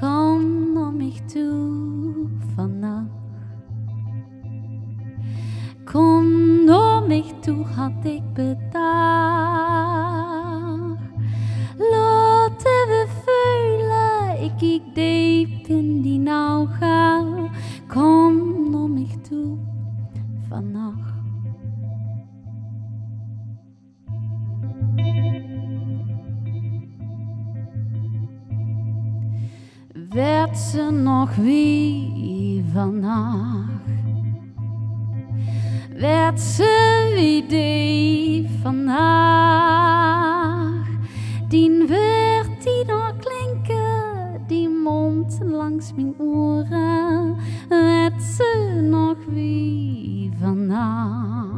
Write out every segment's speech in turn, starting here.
Kom naar mij toe vannacht. Kom naar mij toe, had ik bedacht. Laten we vullen, ik kijk diep in die nauw Kom om mij toe vannacht. Werd ze nog wie vannacht? Werd ze wie die vannacht? Die werd die nog klinken, die mond langs mijn oren. Werd ze nog wie vannacht?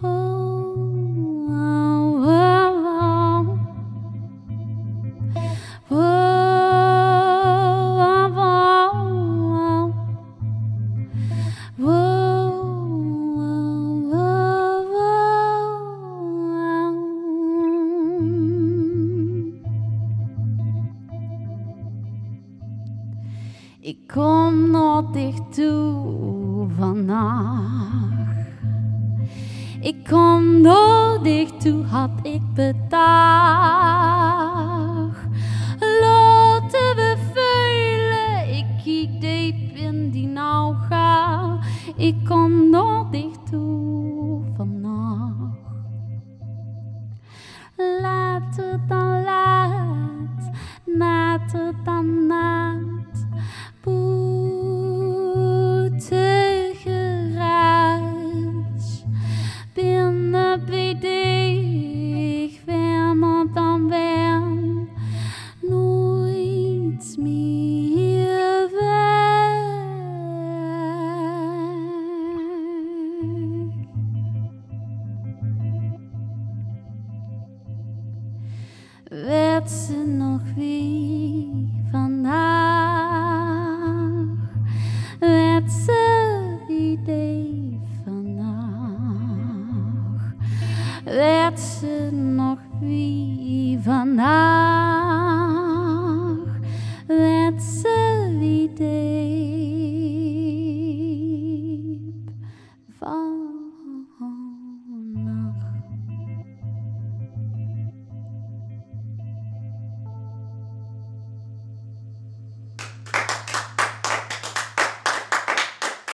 Oh, oh, oh, oh. Ik kom naar dicht toe vannacht. Ik kom naar dicht toe, had ik bedacht. Diep in die nauwga. Ik kom naar dicht toe vannacht. Later dan laat, nater dan werd ze nog wie vandaag? Werd ze die vandaag? Werd ze nog wie vandaag?